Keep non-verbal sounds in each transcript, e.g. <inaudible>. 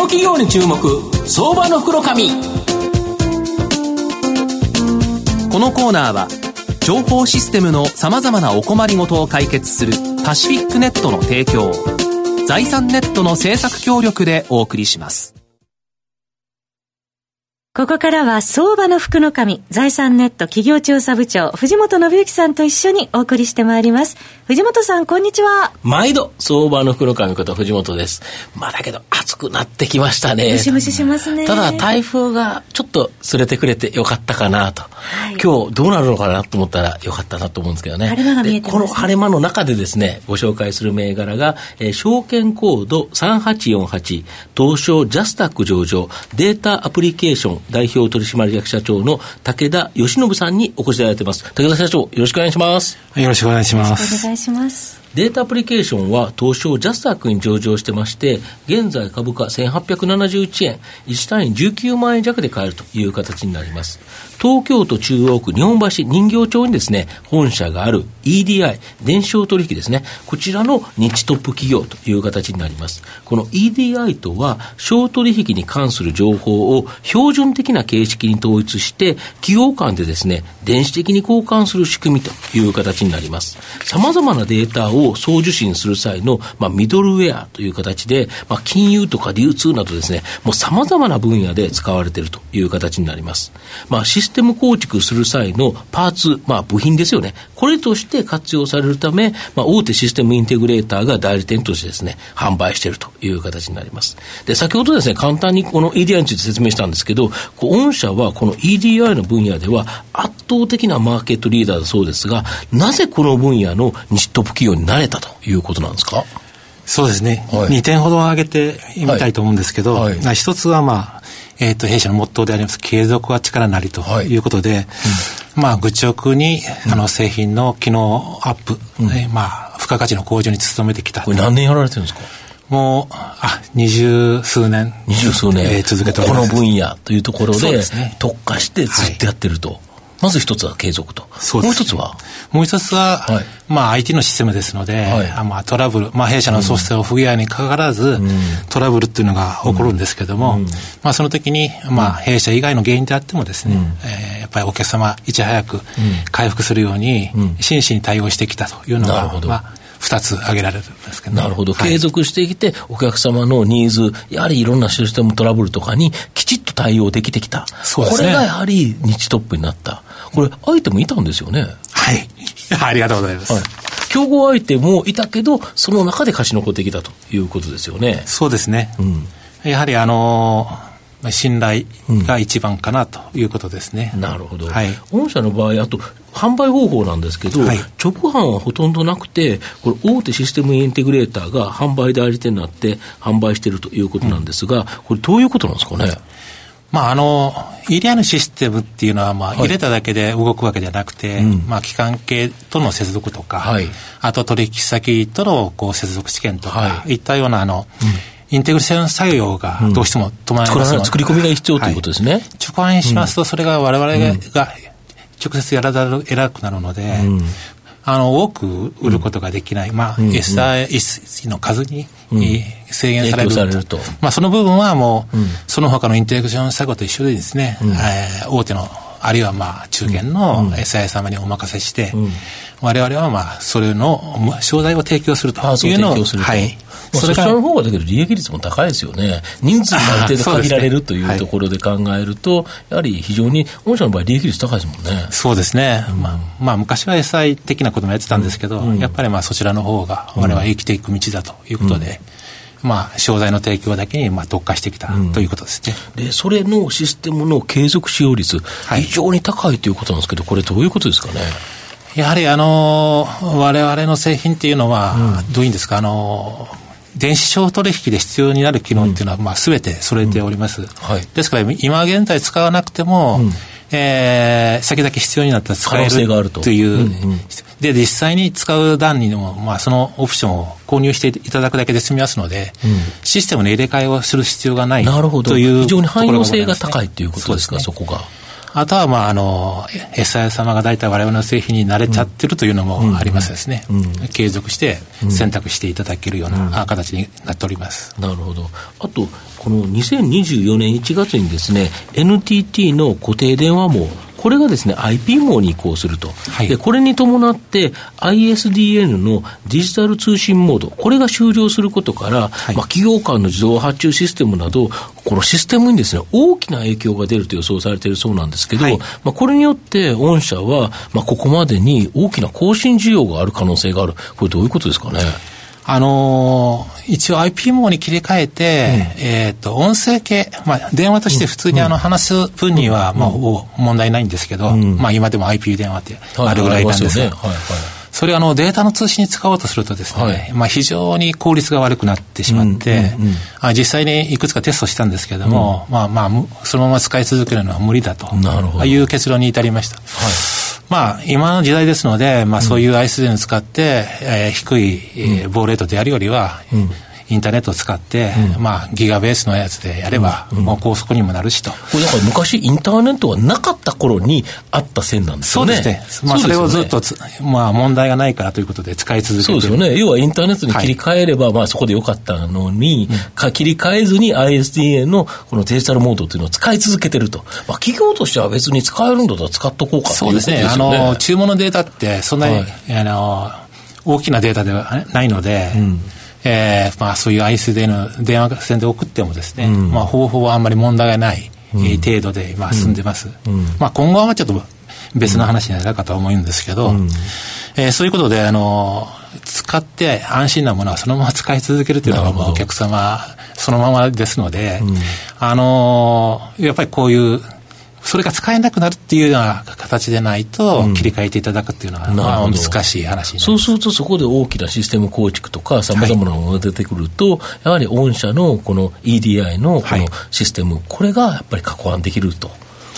の企業に注目相場の袋このコーナーは情報システムのさまざまなお困りごとを解決するパシフィックネットの提供財産ネットの政策協力でお送りします。ここからは相場の福の神、財産ネット企業調査部長、藤本信之さんと一緒にお送りしてまいります。藤本さん、こんにちは。毎度、相場の福の神こと藤本です。まあだけど、暑くなってきましたね。ムシムシしますね。ただ、台風がちょっとすれてくれてよかったかなと。はい、今日、どうなるのかなと思ったらよかったなと思うんですけどね。晴れ間が見えてこの晴れ間の中でですね、ご紹介する銘柄が、えー、証券コード3848、東証ジャスタック上場、データアプリケーション代表取締役社長の武田義信さんにお越しいただいています。武田社長、よろしくお願いします。よろしくお願いします。お願いします。データアプリケーションは東証ジャスタックに上場してまして、現在株価1871円、1単位19万円弱で買えるという形になります。東京都中央区日本橋人形町にですね、本社がある EDI、電商取引ですね、こちらの日トップ企業という形になります。この EDI とは、小取引に関する情報を標準的な形式に統一して、企業間でですね、電子的に交換する仕組みという形になります。様々なデータを送受信する際の、まあ、ミドルウェアという形で、まあ、金融とか流通などですね、もう様々な分野で使われているという形になります。まあ、システム構築する際のパーツ、まあ、部品ですよね。これとして活用されるため、まあ、大手システムインテグレーターが代理店としてですね、販売しているという形になります。で、先ほどですね、簡単にこの EDI について説明したんですけど、御社はこの EDI の分野では圧倒的なマーケットリーダーだそうですが、なぜこの分野の日トップ企業になれたということなんですか？そうですね、はい、2点ほど挙げてみたいと思うんですけど、はい。はい、一つは、まあえーと、弊社のモットーであります継続は力なりとい。うことで、はいうん、まあ、愚直に、あの製品の機能アップ、うん、えー、まあ、付加価値の向上に努めてきた。これ何年やられてるんですか？もう、あ、二十数年。二十数年。えー、続けております。この分野というところで、ね、特化してずっとやってると。はいまず一つは継続と。そうです、もう一つは？もう一つは、はい、まあ IT のシステムですので、はい、まあトラブル、まあ弊社のソフトウェア不具合にかかわらず、うん、トラブルっていうのが起こるんですけども、うん、まあその時に、まあ弊社以外の原因であってもですね、うん、えー、やっぱりお客様いち早く回復するように、真摯に対応してきたというのが、まあ二つ挙げられるんですけど、ね、なるほど。継続してきて、お客様のニーズ、やはりいろんなシステムトラブルとかにきちっと対応できてきた。そうですね。これがやはり日トップになった。これ、アイテムいたんですよね。はい。<laughs> ありがとうございます。はい競合相手もいたけど、その中で勝ち残ってきたということですよね。そうですね。うん、やはりあのー、信頼が一番かなということですね。うん、なるほど。はい。御社の場合、あと、販売方法なんですけど、はい、直販はほとんどなくて、これ、大手システムインテグレーターが販売代理店になって販売しているということなんですが、これ、どういうことなんですかね？まあ、あの、EDI のシステムっていうのは、まあ、入れただけで動くわけじゃなくて、はい、まあ、機関系との接続とか、はい、あと取引先とのこう接続試験とか、はい、いったような、あの、うん、インテグレーション作業がどうしても止まらない、うん、作り込みが必要ということですね。直販しますと、それが我々が、直接やらざるを得なくなるので、うん、あの、多く売ることができない、まあ、うん、SIS の数に、制限される。されると。まあ、その部分はもう、その他のインテグレーション作業と一緒でですね、えー、大手の、あるいはまあ、中堅の SI 様にお任せして、我々はまあ、それの商材を提供するというのを、はい。それからの方がだけど利益率も高いですよね。人数がある程度 <laughs> 限られるというところで考えると、やはり非常に、御社の場合利益率高いですもんね。そうですね。まあ、まあ、昔は SI 的なこともやってたんですけど、やっぱりまあそちらの方が我々は生きていく道だということで、まあ、商材の提供だけにまあ特化してきた、ということですね。で、それのシステムの継続使用率、非常に高いということなんですけど、これどういうことですかね？やはりあの、我々の製品っていうのは、どういうんですか、あの、電子商取引で必要になる機能っていうのは、まあ、すべて揃えております。はい、ですから、今現在使わなくても、うん、えー、先々必要になったら使えるという、うんうん、で、実際に使う段にも、まあ、そのオプションを購入していただくだけで済みますので、うん、システムの入れ替えをする必要がないなるほど。という非常に汎用性が高いということですか、そ、ね,、こが。あとは、まあ、あの、SI 様が大体我々の製品に慣れちゃってるというのもありますですね。継続して選択していただけるような形になっております。なるほど。あと、この2024年1月にですね、NTT の固定電話網、これがですね、IP 網に移行すると。はい、で、これに伴って ISDN のデジタル通信モード、これが終了することから、はい、まあ、企業間の自動発注システムなど、このシステムにですね、大きな影響が出ると予想されているそうなんですけど、はい、まあ、これによって御社は、まあ、ここまでに大きな更新需要がある可能性がある。これどういうことですかね？あのー、一応 IP 網に切り替えて、うん、えっ、と、音声系、まあ、電話として普通にあの、話す分には、まあ、問題ないんですけど、まあ、今でも IP 電話ってあるぐらいなんですが、はいはいそれあのデータの通信に使おうとするとですね、はい、まあ非常に効率が悪くなってしまって、うんうんうん、あ実際にいくつかテストしたんですけれども、うん、まあまあ、そのまま使い続けるのは無理だという結論に至りました。はいまあ、今の時代ですので、まあ、そういう ISDN を使って、うん、えー、低い、えー、棒レートでやるよりは、うんインターネットを使って、うん、まあ、ギガベースのやつでやれば、もう高速にもなるしと。これだから昔、インターネットがなかった頃にあった線なんですよね。そうですね。まあ、それをずっとまあ、問題がないからということで使い続けてそうですよね。要はインターネットに切り替えれば、はい、まあ、そこでよかったのに、うん、切り替えずに ISDN のこのデジタルモードというのを使い続けてると。まあ、企業としては別に使えるんだったら使っとこうかということですよね。そうですね。あの、注文のデータって、そんなに、はい、あの、大きなデータではないので、うんえーまあ、そういう ISD の電話線で送ってもですね、うん、まあ、方法はあんまり問題がない、うん、程度で今進ん。でます。うん、まあ、今後はちょっと別の話になるかと思うんですけど、うん、えー、そういうことで、あの、使って安心なものはそのまま使い続けるというのがお客様そのままですので、あの、やっぱりこういうそれが使えなくなるっていうような形でないと、切り替えていただくっていうのは、まあ、難しい話そうすると、そこで大きなシステム構築とか、さまざまなものが出てくると、はい、やはり御社のこの EDI のこのシステム、はい、これがやっぱり加工案できると。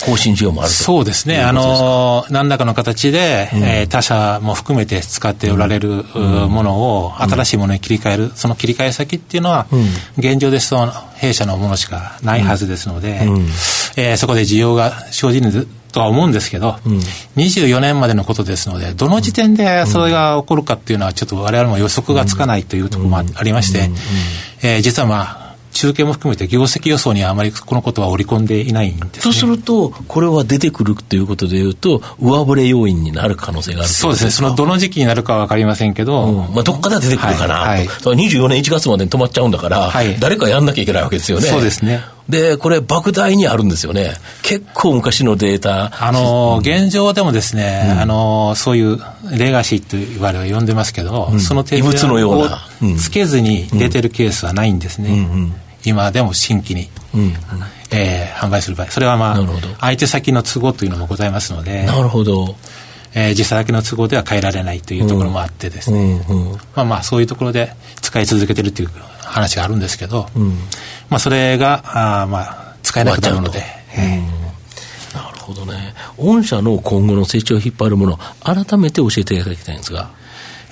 更新需要もあるそうですね、あの何らかの形で、うん、えー、他社も含めて使っておられる、うん、ものを新しいものに切り替える、その切り替え先っていうのは、うん、現状ですと、弊社のものしかないはずですので、うん、えー、そこで需要が生じるとは思うんですけど、うん、24年までのことですので、どの時点でそれが起こるかっていうのは、ちょっとわれわれも予測がつかないというところもありまして、えー、実はまあ、中継も含めて業績予想にはあまりこのことは織り込んでいないんです、ね、とすると、これは出てくるということでいうと、上振れ要因になる可能性があるそうですね、そのどの時期になるかは分かりませんけど、うん、まあ、どっかで出てくるかなと、はい。はい、24年1月までに止まっちゃうんだから、はい、誰かやんなきゃいけないわけですよね。そうですね。で、これ、莫大にあるんですよね。結構昔のデータ。あの、現状でもですね、うん、あの、そういうレガシーと言われは呼んでますけど、うん、その異物のような。つけずに出てるケースはないんですね。うんうん。今でも新規に、うん、えー、販売する場合、それはまあ、相手先の都合というのもございますので、なるほど。えー、自社だけの都合では変えられないというところもあってですね、うんうん、まあまあそういうところで使い続けてるという話があるんですけど、うん、まあそれが、あまあ使えなくなるので、なるほどね。御社の今後の成長を引っ張るもの、改めて教えていただきたいんですが。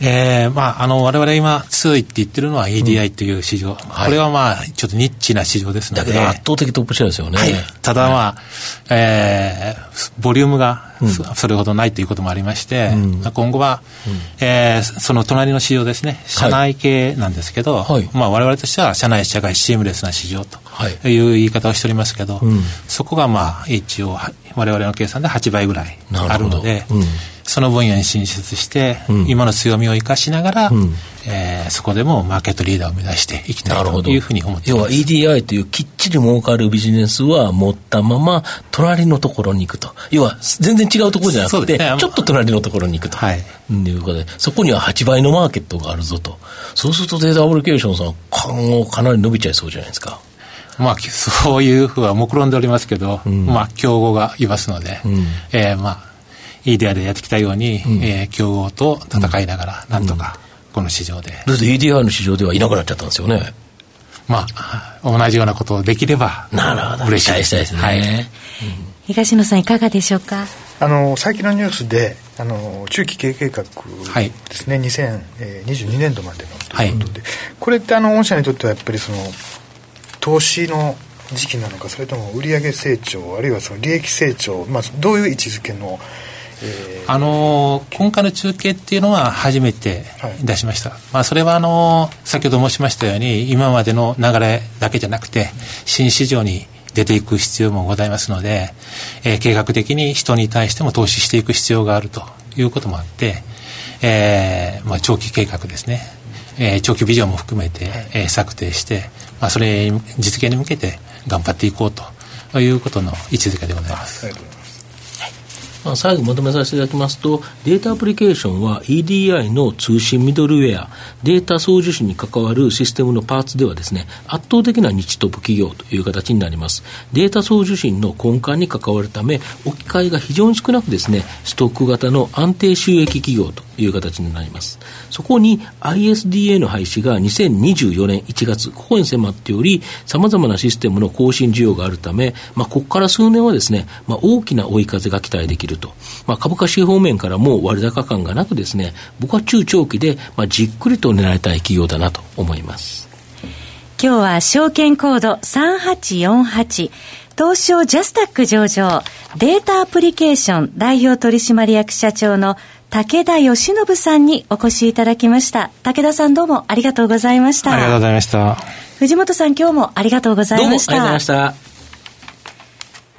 えー、まあ、あの、我々今、強いって言ってるのは EDI という市場。うん。はい、これはまあ、ちょっとニッチな市場ですので。だけど圧倒的トップシェアですよね。はい、ただまあ、はい、えー、ボリュームがそれほどないということもありまして、うん、今後は、うん、えー、その隣の市場ですね、社内系なんですけど、はい、まあ、我々としては社内社外シームレスな市場とい。う言い方をしておりますけど、うん、そこがまあ、一応、我々の計算で8倍ぐらいあるので、その分野に進出して、うん、今の強みを生かしながら、うん、えー、そこでもマーケットリーダーを目指していきたいというふうに思っています。要は EDI というきっちり儲かるビジネスは持ったまま、隣のところに行くと。要は、全然違うところじゃなくて、ね、ちょっと隣のところに行くと。はい。いうことで、そこには8倍のマーケットがあるぞと。そうするとデータアプリケーションさん、今後かなり伸びちゃいそうじゃないですか。まあ、そういうふうは目論んでおりますけど、うん、まあ、競合がいますので、うん、えー、まあ、いい出会いでやってきたように、うん、えー、競合と戦いながら、なんとか、この市場で。だって EDI の市場ではいなくなっちゃったんですよね。まあ、同じようなことをできれば、なるほど。嬉しいですね。はい、東野さん、いかがでしょうか？あの最近のニュースであの中期経営計画ですね、はい、2022年度までのということで、はい、これってあの御社にとってはやっぱりその投資の時期なのかそれとも売上成長あるいはその利益成長、まあ、どういう位置づけのえー、あの今回の中継っていうのは初めて出しました、はい、まあ、それはあの先ほど申しましたように今までの流れだけじゃなくて新市場に出ていく必要もございますので、えー、計画的に人に対しても投資していく必要があるということもあって、えーまあ、長期計画ですね、えー、長期ビジョンも含めて、えー、策定して、まあ、それ実現に向けて頑張っていこうということの位置づけでございます。まあ、最後まとめさせていただきますと、データアプリケーションは EDI の通信ミドルウェア、データ送受信に関わるシステムのパーツではですね、圧倒的な日トップ企業という形になります。データ送受信の根幹に関わるため、置き換えが非常に少なくですね、ストック型の安定収益企業という形になります。そこに ISDA の廃止が2024年1月、ここに迫っており、様々なシステムの更新需要があるため、まあ、ここから数年はですね、まあ、大きな追い風が期待できるると。まあ、株価指方面からも割高感がなくですね、僕は中長期で、まあ、じっくりと狙いたい企業だなと思います。今日は証券コード3848東証ジャスタック上場データアプリケーション代表取締役社長の武田義信さんにお越しいただきました。武田さんどうもありがとうございました。ありがとうございました。藤本さん今日もありがとうございました。どうもありがとうございました。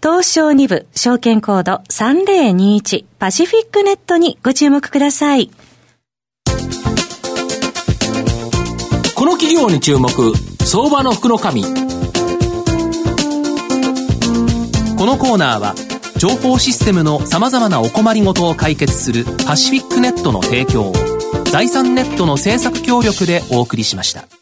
東証2部証券コード3021パシフィックネットにご注目ください。この企業に注目、相場の福の神。このコーナーは、情報システムの様々なお困りごとを解決するパシフィックネットの提供を、財産ネットの政策協力でお送りしました。